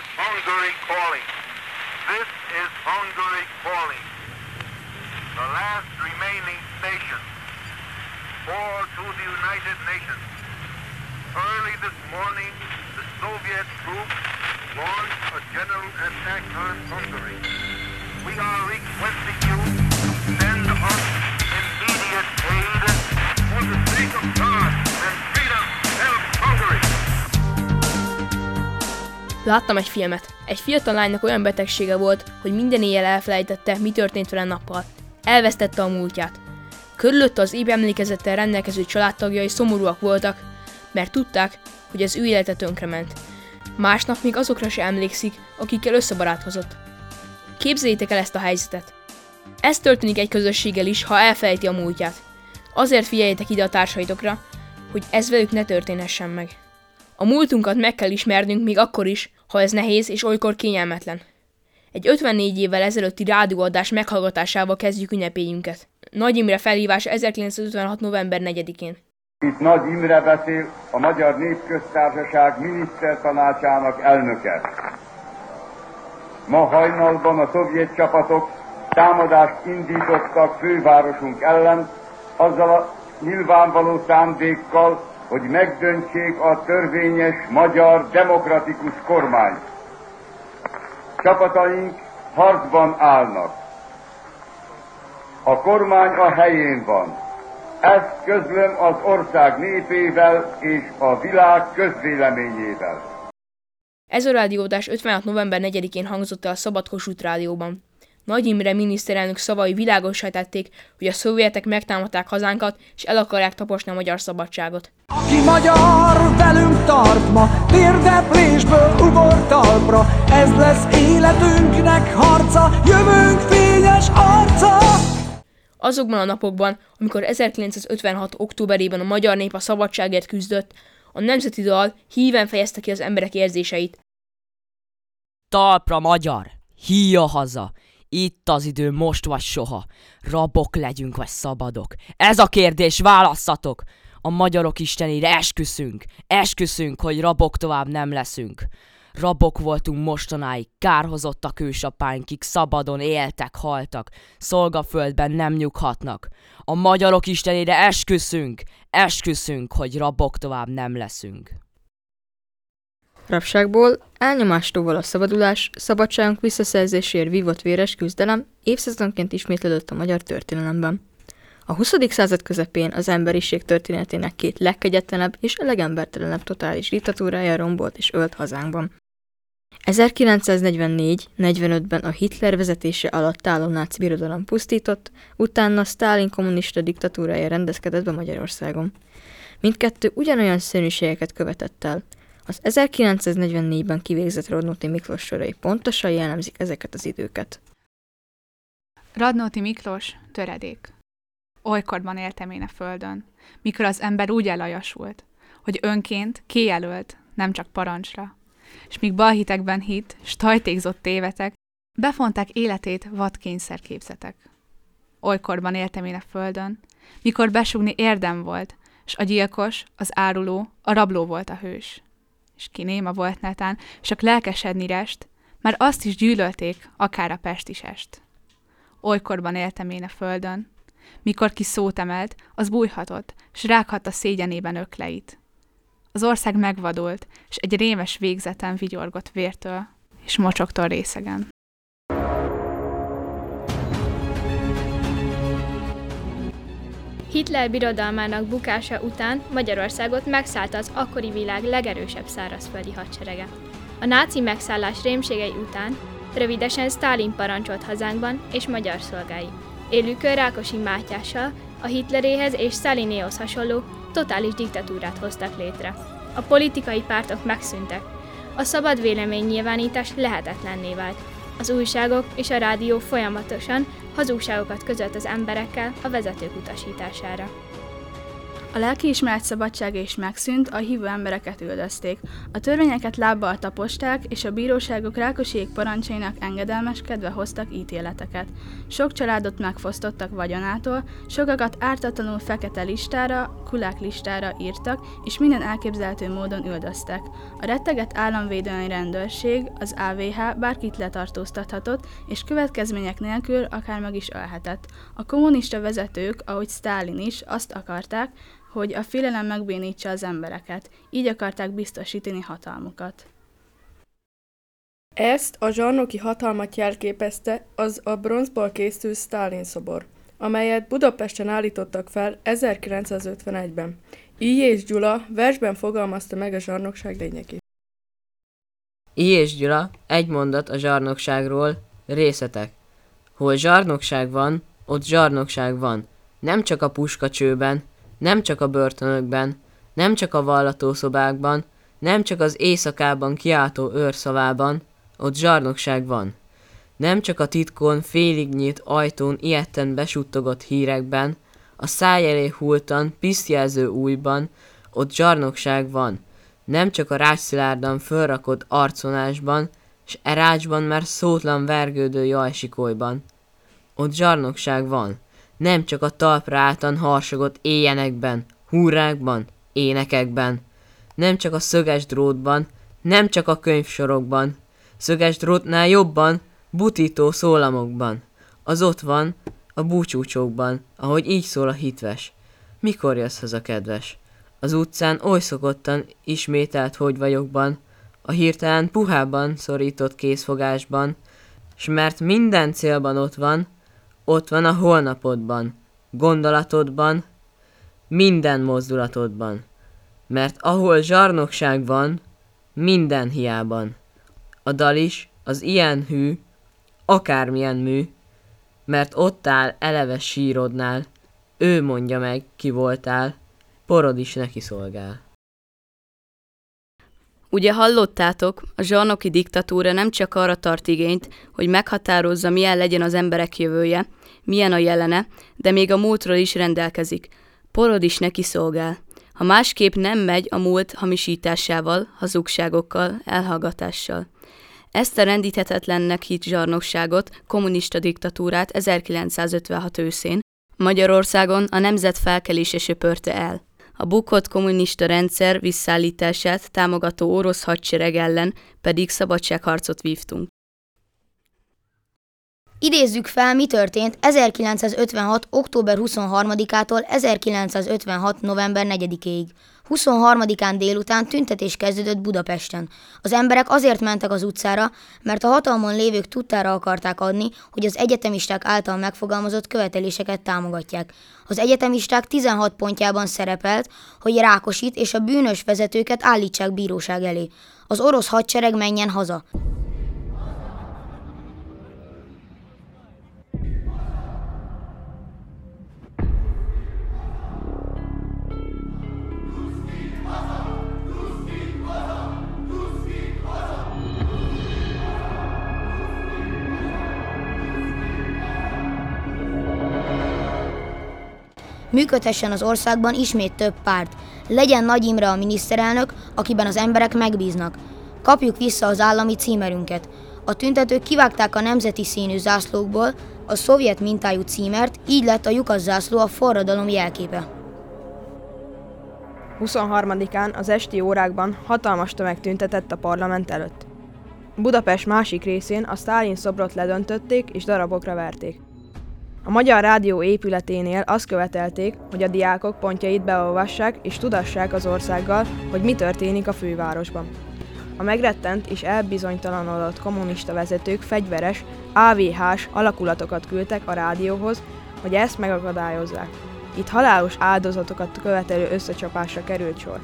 is Hungary calling. This is Hungary calling. The last remaining station for to the United Nations. Early this morning, the Soviet troops launched a general attack on Hungary. We are requesting you to send us immediate aid for the sake of God and freedom. Láttam egy filmet. Egy fiatal lánynak olyan betegsége volt, hogy minden éjjel elfelejtette, mi történt vele nappal. Elvesztette a múltját. Körülötte az épp emlékezettel rendelkező családtagjai szomorúak voltak, mert tudták, hogy az ő élete tönkrement. Másnap még azokra se emlékszik, akikkel összebarátkozott. Képzeljétek el ezt a helyzetet. Ez történik egy közösséggel is, ha elfelejti a múltját. Azért figyeljetek ide a társaitokra, hogy ez velük ne történhessen meg. A múltunkat meg kell ismernünk még akkor is, ha ez nehéz és olykor kényelmetlen. Egy 54 évvel ezelőtti rádióadás meghallgatásával kezdjük ünnepélyünket. Nagy Imre felhívás 1956. november 4-én. Itt Nagy Imre beszél, a Magyar Népköztársaság minisztertanácsának elnöke. Ma hajnalban a szovjet csapatok támadást indítottak fővárosunk ellen, azzal a nyilvánvaló szándékkal, hogy megdöntsék a törvényes magyar demokratikus kormányt. Csapataink harcban állnak. A kormány a helyén van. Ezt közlöm az ország népével és a világ közvéleményével. Ez a rádiódás 56. november 4-én hangzott el a Szabad Kossuth rádióban. Nagy Imre miniszterelnök szavai világosá tették, hogy a szovjetek megtámadták hazánkat, és el akarják taposni a magyar szabadságot. Aki magyar velünk tart ma, térdeplésből ugor talpra, ez lesz életünknek harca, jövőnk fényes arca. Azokban a napokban, amikor 1956. októberében a magyar nép a szabadságért küzdött, a Nemzeti Dal híven fejezte ki az emberek érzéseit. Talpra magyar! Híja haza! Itt az idő most vagy soha. Rabok legyünk vagy szabadok. Ez a kérdés, válasszatok! A magyarok istenére esküszünk, esküszünk, hogy rabok tovább nem leszünk. Rabok voltunk mostanáig, kárhozottak ősapáink, kik szabadon éltek, haltak, szolgaföldben nem nyughatnak. A magyarok istenére esküszünk, esküszünk, hogy rabok tovább nem leszünk. Rabságból, elnyomástól a szabadulás, szabadságunk visszaszerzéséért vívott véres küzdelem évszázadonként ismétlődött a magyar történelemben. A 20. század közepén az emberiség történetének két legkegyetlenebb és legembertelenebb totális diktatúrája rombolt és ölt hazánkban. 1944-45-ben a Hitler vezetése alatt álló náci birodalom pusztított, utána Stalin kommunista diktatúrája rendezkedett be Magyarországon. Mindkettő ugyanolyan szörnyűségeket követett el. Az 1944-ben kivégzett Rodnóti Miklós sorai pontosan jellemzik ezeket az időket. Radnóti Miklós, töredék. Olykorban éltem én a földön, mikor az ember úgy elajasult, hogy önként kijelölt, nem csak parancsra, és míg balhitekben hit, s tajtékzott tévetek, befonták életét vadkényszer képzetek. Olykorban éltem én a földön, mikor besugni érdem volt, s a gyilkos, az áruló, a rabló volt a hős. És ki néma volt netán, csak lelkesedni rest, már azt is gyűlölték, akár a pestisest. Olykorban éltem én a földön, mikor ki szót emelt, az bújhatott, s rághatta szégyenében ökleit. Az ország megvadult, és egy rémes végzeten vigyorgott vértől, és mocsoktól részegen. Hitler birodalmának bukása után Magyarországot megszállta az akkori világ legerősebb szárazföldi hadserege. A náci megszállás rémségei után rövidesen Stalin parancsolt hazánkban és magyar szolgái. Élükör Rákosi Mátyással a Hitleréhez és Stalinéhoz hasonló totális diktatúrát hoztak létre. A politikai pártok megszűntek. A szabad véleménynyilvánítás lehetetlenné vált. Az újságok és a rádió folyamatosan hazugságokat közölt az emberekkel a vezetők utasítására. A lelkiismeret szabadsága is megszűnt, a hívő embereket üldözték. A törvényeket lábbal taposták, és a bíróságok Rákosiék parancsainak engedelmeskedve hoztak ítéleteket. Sok családot megfosztottak vagyonától, sokakat ártatlanul fekete listára, kulák listára írtak, és minden elképzelhető módon üldöztek. A retteget államvédelmi rendőrség, az AVH bárkit letartóztathatott, és következmények nélkül akár meg is ölhetett. A kommunista vezetők, ahogy Stalin is, azt akarták, hogy a félelem megbénítsa az embereket, így akarták biztosítani hatalmukat. Ezt a zsarnoki hatalmat jelképezte az a bronzból készült Stalin szobor, amelyet Budapesten állítottak fel 1951-ben. I. és Gyula versben fogalmazta meg a zsarnokság lényegét. És Gyula, egy mondat a zsarnokságról, részletek. Hol zsarnokság van, ott zsarnokság van. Nem csak a puskacsőben, nem csak a börtönökben, nem csak a vallatószobákban, nem csak az éjszakában kiáltó őrszavában, ott zsarnokság van. Nem csak a titkon, félig nyílt ajtón ilyetten besuttogott hírekben, a száj elé hultan, pisztjelző újban, ott zsarnokság van. Nem csak a rácsszilárdan fölrakott arconásban, s erácsban már szótlan vergődő jajsikolyban. Ott zsarnokság van nem csak a talpra álltan harsogott éjjenekben, húrákban, énekekben, nem csak a szöges drótban, nem csak a könyvsorokban, szöges drótnál jobban, butító szólamokban. Az ott van, a búcsúcsókban, ahogy így szól a hitves. Mikor jössz haza, kedves? Az utcán oly szokottan ismételt hogy vagyokban, a hirtelen puhában szorított készfogásban, s mert minden célban ott van, ott van a holnapodban, gondolatodban, minden mozdulatodban. Mert ahol zsarnokság van, minden hiában. A dal is az ilyen hű, akármilyen mű, mert ott áll eleve sírodnál, ő mondja meg, ki voltál, porod is neki szolgál. Ugye hallottátok, a zsarnoki diktatúra nem csak arra tart igényt, hogy meghatározza, milyen legyen az emberek jövője, milyen a jelene, de még a múltról is rendelkezik. Porod is neki szolgál. Ha másképp nem megy a múlt hamisításával, hazugságokkal, elhallgatással. Ezt a rendíthetetlennek hit zsarnokságot, kommunista diktatúrát 1956 őszén Magyarországon a nemzet felkelése söpörte el. A bukott kommunista rendszer visszaállítását támogató orosz hadsereg ellen pedig szabadságharcot vívtunk. Idézzük fel, mi történt 1956. október 23-ától 1956. november 4-ig. 23-án délután tüntetés kezdődött Budapesten. Az emberek azért mentek az utcára, mert a hatalmon lévők tudtára akarták adni, hogy az egyetemisták által megfogalmazott követeléseket támogatják. Az egyetemisták 16 pontjában szerepelt, hogy Rákosit és a bűnös vezetőket állítsák bíróság elé. Az orosz hadsereg menjen haza. Működhessen az országban ismét több párt. Legyen Nagy Imre a miniszterelnök, akiben az emberek megbíznak. Kapjuk vissza az állami címerünket. A tüntetők kivágták a nemzeti színű zászlókból a szovjet mintájú címert, így lett a lyukas zászló a forradalom jelképe. 23-án az esti órákban hatalmas tömeg tüntetett a parlament előtt. Budapest másik részén a Sztálin szobrot ledöntötték és darabokra verték. A Magyar Rádió épületénél azt követelték, hogy a diákok pontjait beolvassák és tudassák az országgal, hogy mi történik a fővárosban. A megrettent és elbizonytalanodott kommunista vezetők fegyveres, AVH-s alakulatokat küldtek a rádióhoz, hogy ezt megakadályozzák. Itt halálos áldozatokat követelő összecsapásra került sor.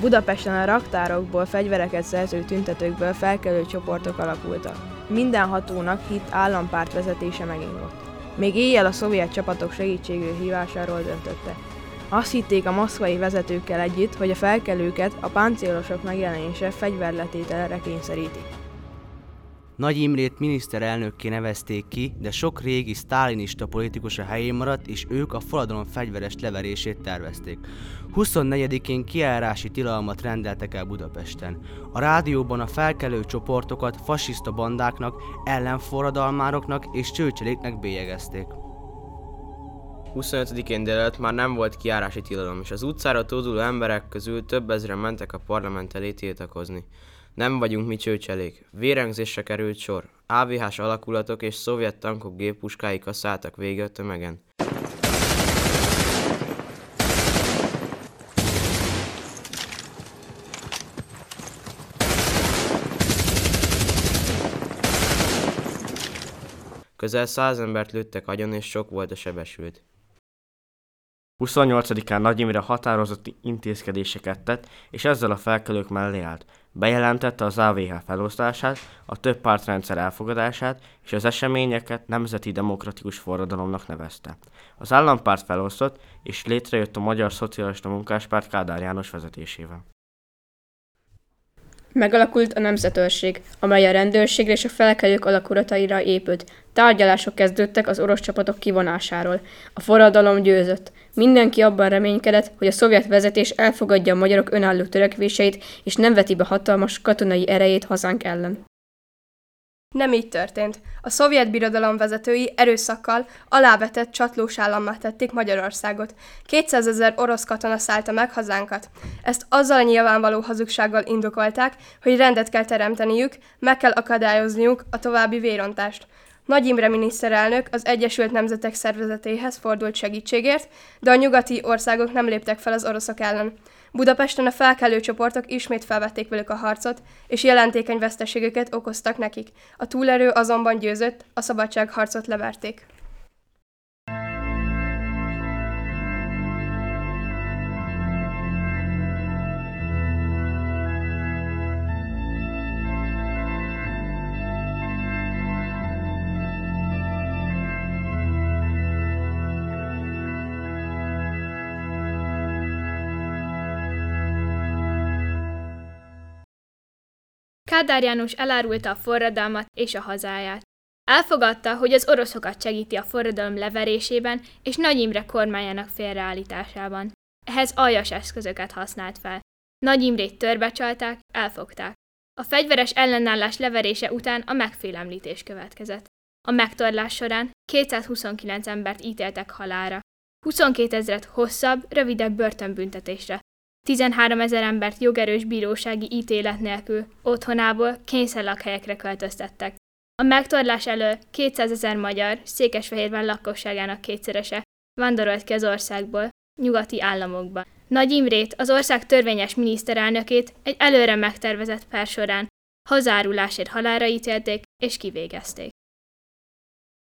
Budapesten a raktárokból fegyvereket szerző tüntetőkből felkelő csoportok alakultak. Minden hatónak hit állampárt vezetése megindult. Még éjjel a szovjet csapatok segítségű hívásáról döntötte. Azt hitték a moszkvai vezetőkkel együtt, hogy a felkelőket a páncélosok megjelenése fegyverletételre kényszeríti. Nagy Imrét miniszterelnökké nevezték ki, de sok régi sztálinista politikus a helyén maradt, és ők a forradalom fegyveres leverését tervezték. 24-én kiárási tilalmat rendeltek el Budapesten. A rádióban a felkelő csoportokat fasiszta bandáknak, ellenforradalmároknak és csőcseléknek bélyegezték. 25-én délelőtt már nem volt kiárási tilalom, és az utcára tóduló emberek közül több ezren mentek a parlament elé tiltakozni. Nem vagyunk mi csőcselék. Vérengzésre került sor. AVH-s alakulatok és szovjet tankok géppuskái kasszáltak vége a tömegen. Közel száz embert lőttek agyon, és sok volt a sebesült. 28-án Nagy Imre határozott intézkedéseket tett, és ezzel a felkelők mellé állt. Bejelentette az AVH felosztását, a több pártrendszer elfogadását, és az eseményeket nemzeti demokratikus forradalomnak nevezte. Az állampárt felosztott, és létrejött a Magyar Szocialista Munkáspárt Kádár János vezetésével. Megalakult a nemzetőrség, amely a rendőrségre és a felkelők alakulataira épült. Tárgyalások kezdődtek az orosz csapatok kivonásáról. A forradalom győzött. Mindenki abban reménykedett, hogy a szovjet vezetés elfogadja a magyarok önálló törekvéseit, és nem veti be hatalmas katonai erejét hazánk ellen. Nem így történt. A szovjet birodalom vezetői erőszakkal alávetett csatlós állammá tették Magyarországot. 200 ezer orosz katona szállta meg hazánkat. Ezt azzal a nyilvánvaló hazugsággal indokolták, hogy rendet kell teremteniük, meg kell akadályozniuk a további vérontást. Nagy Imre miniszterelnök az Egyesült Nemzetek Szervezetéhez fordult segítségért, de a nyugati országok nem léptek fel az oroszok ellen. Budapesten a felkelő csoportok ismét felvették velük a harcot, és jelentékeny veszteségeket okoztak nekik. A túlerő azonban győzött, a szabadságharcot leverték. Kádár János elárulta a forradalmat és a hazáját. Elfogadta, hogy az oroszokat segíti a forradalom leverésében és Nagy Imre kormányának félreállításában. Ehhez aljas eszközöket használt fel. Nagy Imrét törbecsalták, elfogták. A fegyveres ellenállás leverése után a megfélemlítés következett. A megtorlás során 229 embert ítéltek halára, 22 ezret hosszabb, rövidebb börtönbüntetésre, 13 ezer embert jogerős bírósági ítélet nélkül otthonából kényszerlakhelyekre költöztettek. A megtorlás elől 200 ezer magyar, Székesfehérvár lakosságának kétszerese vándorolt ki az országból, nyugati államokba. Nagy Imrét, az ország törvényes miniszterelnökét egy előre megtervezett per során hazárulásért halára ítélték és kivégezték.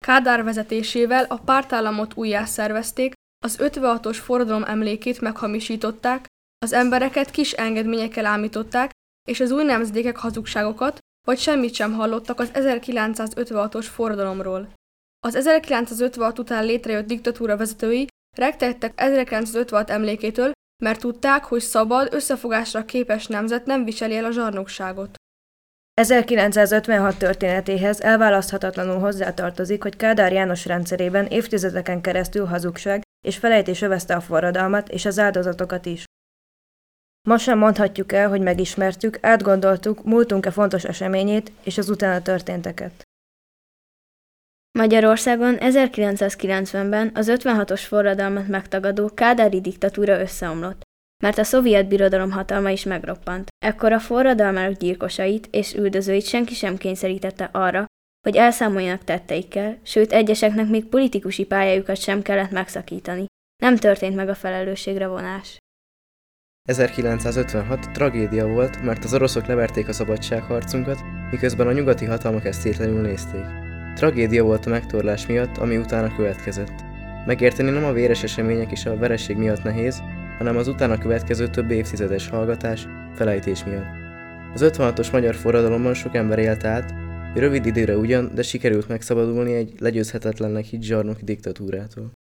Kádár vezetésével a pártállamot újjászervezték, az 56-os forradalom emlékét meghamisították, az embereket kis engedményekkel ámították, és az új nemzedékek hazugságokat, vagy semmit sem hallottak az 1956-os forradalomról. Az 1956 után létrejött diktatúra vezetői rektettek 1956 emlékétől, mert tudták, hogy szabad, összefogásra képes nemzet nem viseli el a zsarnokságot. 1956 történetéhez elválaszthatatlanul hozzátartozik, hogy Kádár János rendszerében évtizedeken keresztül hazugság és felejtés övezte a forradalmat és az áldozatokat is. Ma sem mondhatjuk el, hogy megismertük, átgondoltuk, múltunk-e fontos eseményét és az utána történteket. Magyarországon 1990-ben az 56-os forradalmat megtagadó kádári diktatúra összeomlott, mert a szovjet birodalom hatalma is megroppant. Ekkor a forradalmárok gyilkosait és üldözőit senki sem kényszerítette arra, hogy elszámoljanak tetteikkel, sőt egyeseknek még politikusi pályájukat sem kellett megszakítani. Nem történt meg a felelősségre vonás. 1956 tragédia volt, mert az oroszok leverték a szabadságharcunkat, miközben a nyugati hatalmak ezt tétlenül nézték. Tragédia volt a megtorlás miatt, ami utána következett. Megérteni nem a véres események és a vereség miatt nehéz, hanem az utána következő több évtizedes hallgatás, felejtés miatt. Az 56-os magyar forradalomban sok ember élt át, rövid időre ugyan, de sikerült megszabadulni egy legyőzhetetlennek hit zsarnoki diktatúrától.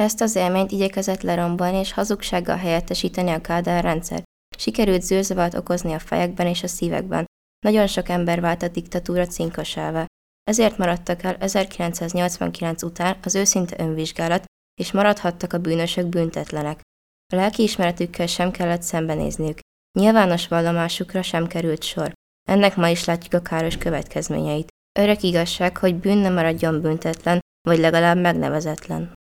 Ezt az élményt igyekezett lerombolni és hazugsággal helyettesíteni a Kádár rendszer. Sikerült zűrzavart okozni a fejekben és a szívekben, Nagyon sok ember vált a diktatúra cinkosává. Ezért maradtak el 1989 után az őszinte önvizsgálat, és maradhattak a bűnösök büntetlenek. A lelkiismeretükkel sem kellett szembenézniük. Nyilvános vallomásukra sem került sor. Ennek ma is látjuk a káros következményeit. Örök igazság, hogy bűn nem maradjon büntetlen, vagy legalább megnevezetlen.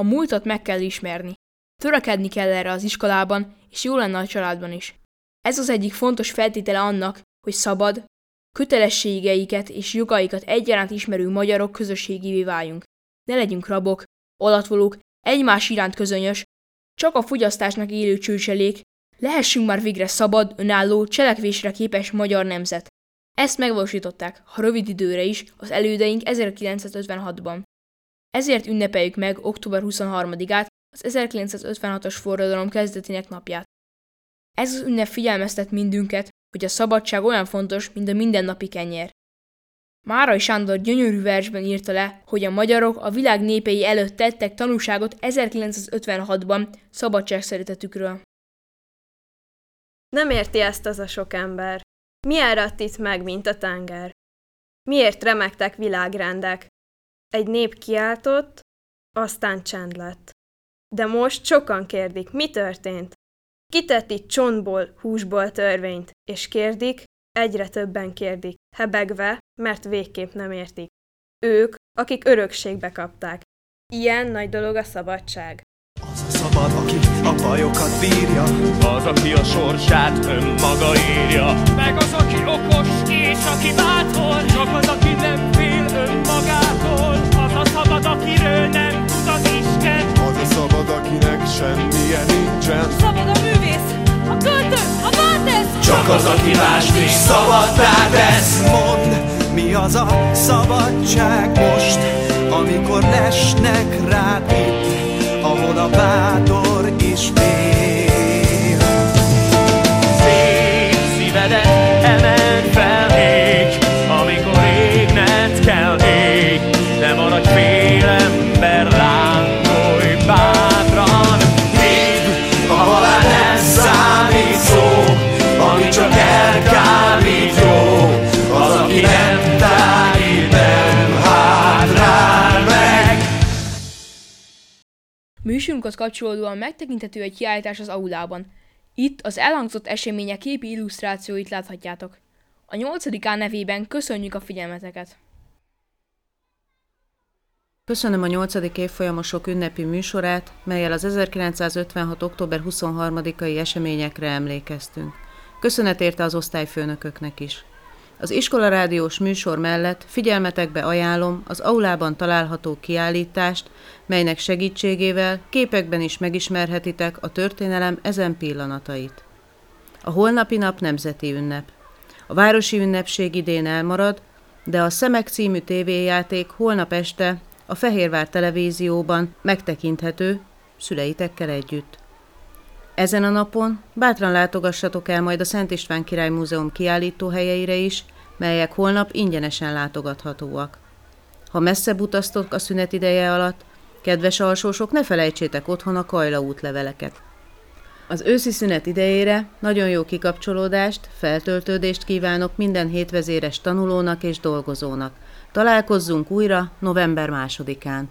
A múltat meg kell ismerni. Törekedni kell erre az iskolában, és jó lenne a családban is. Ez az egyik fontos feltétele annak, hogy szabad, kötelességeiket és jogaikat egyaránt ismerő magyarok közösségévé váljunk. Ne legyünk rabok, alatvalók, egymás iránt közönyös, csak a fogyasztásnak élő csőcselék, lehessünk már végre szabad, önálló, cselekvésre képes magyar nemzet. Ezt megvalósították, ha rövid időre is, az elődeink 1956-ban. Ezért ünnepeljük meg október 23-át, az 1956-os forradalom kezdetének napját. Ez az ünnep figyelmeztet mindünket, hogy a szabadság olyan fontos, mint a mindennapi kenyér. Márai Sándor gyönyörű versben írta le, hogy a magyarok a világ népei előtt tettek tanúságot 1956-ban szabadságszeretetükről. Nem érti ezt az a sok ember. Miért itt meg, mint a tenger? Miért remektek világrendek? Egy nép kiáltott, aztán csend lett. De most sokan kérdik, mi történt? Kitett itt csontból, húsból törvényt, és kérdik, egyre többen kérdik, hebegve, mert végképp nem értik. Ők, akik örökségbe kapták. Ilyen nagy dolog a szabadság. Az a szabad, aki a bajokat bírja, az, aki a sorsát önmaga írja. Meg az, aki okos és aki bátor, csak az, aki nem fél önmagától. Szabad, akiről nem tud az Isten. Az a szabad, akinek semmilyen nincsen. Szabad a művész, a költő, a váltesz. Csak az, aki mást is szabadná tesz. Mondd, mi az a szabadság most, amikor lesnek rád Műsorunkhoz kapcsolódóan megtekinthető egy kiállítás az aulában. Itt az elhangzott események képi illusztrációit láthatjátok. A 8. A nevében köszönjük a figyelmeteket! Köszönöm a 8. évfolyamosok ünnepi műsorát, melyel az 1956. október 23-ai eseményekre emlékeztünk. Köszönet érte az osztályfőnököknek is. Az iskola rádiós műsor mellett figyelmetekbe ajánlom az aulában található kiállítást, melynek segítségével képekben is megismerhetitek a történelem ezen pillanatait. A holnapi nap nemzeti ünnep. A városi ünnepség idén elmarad, de a Szemek című tévéjáték holnap este a Fehérvár televízióban megtekinthető szüleitekkel együtt. Ezen a napon bátran látogassatok el majd a Szent István Király Múzeum kiállítóhelyeire is, melyek holnap ingyenesen látogathatóak. Ha messzebb utaztok a szünet ideje alatt, kedves alsósok, ne felejtsétek otthon a Kajla útleveleket. Az őszi szünet idejére nagyon jó kikapcsolódást, feltöltődést kívánok minden hétvezéres tanulónak és dolgozónak. Találkozzunk újra november másodikán.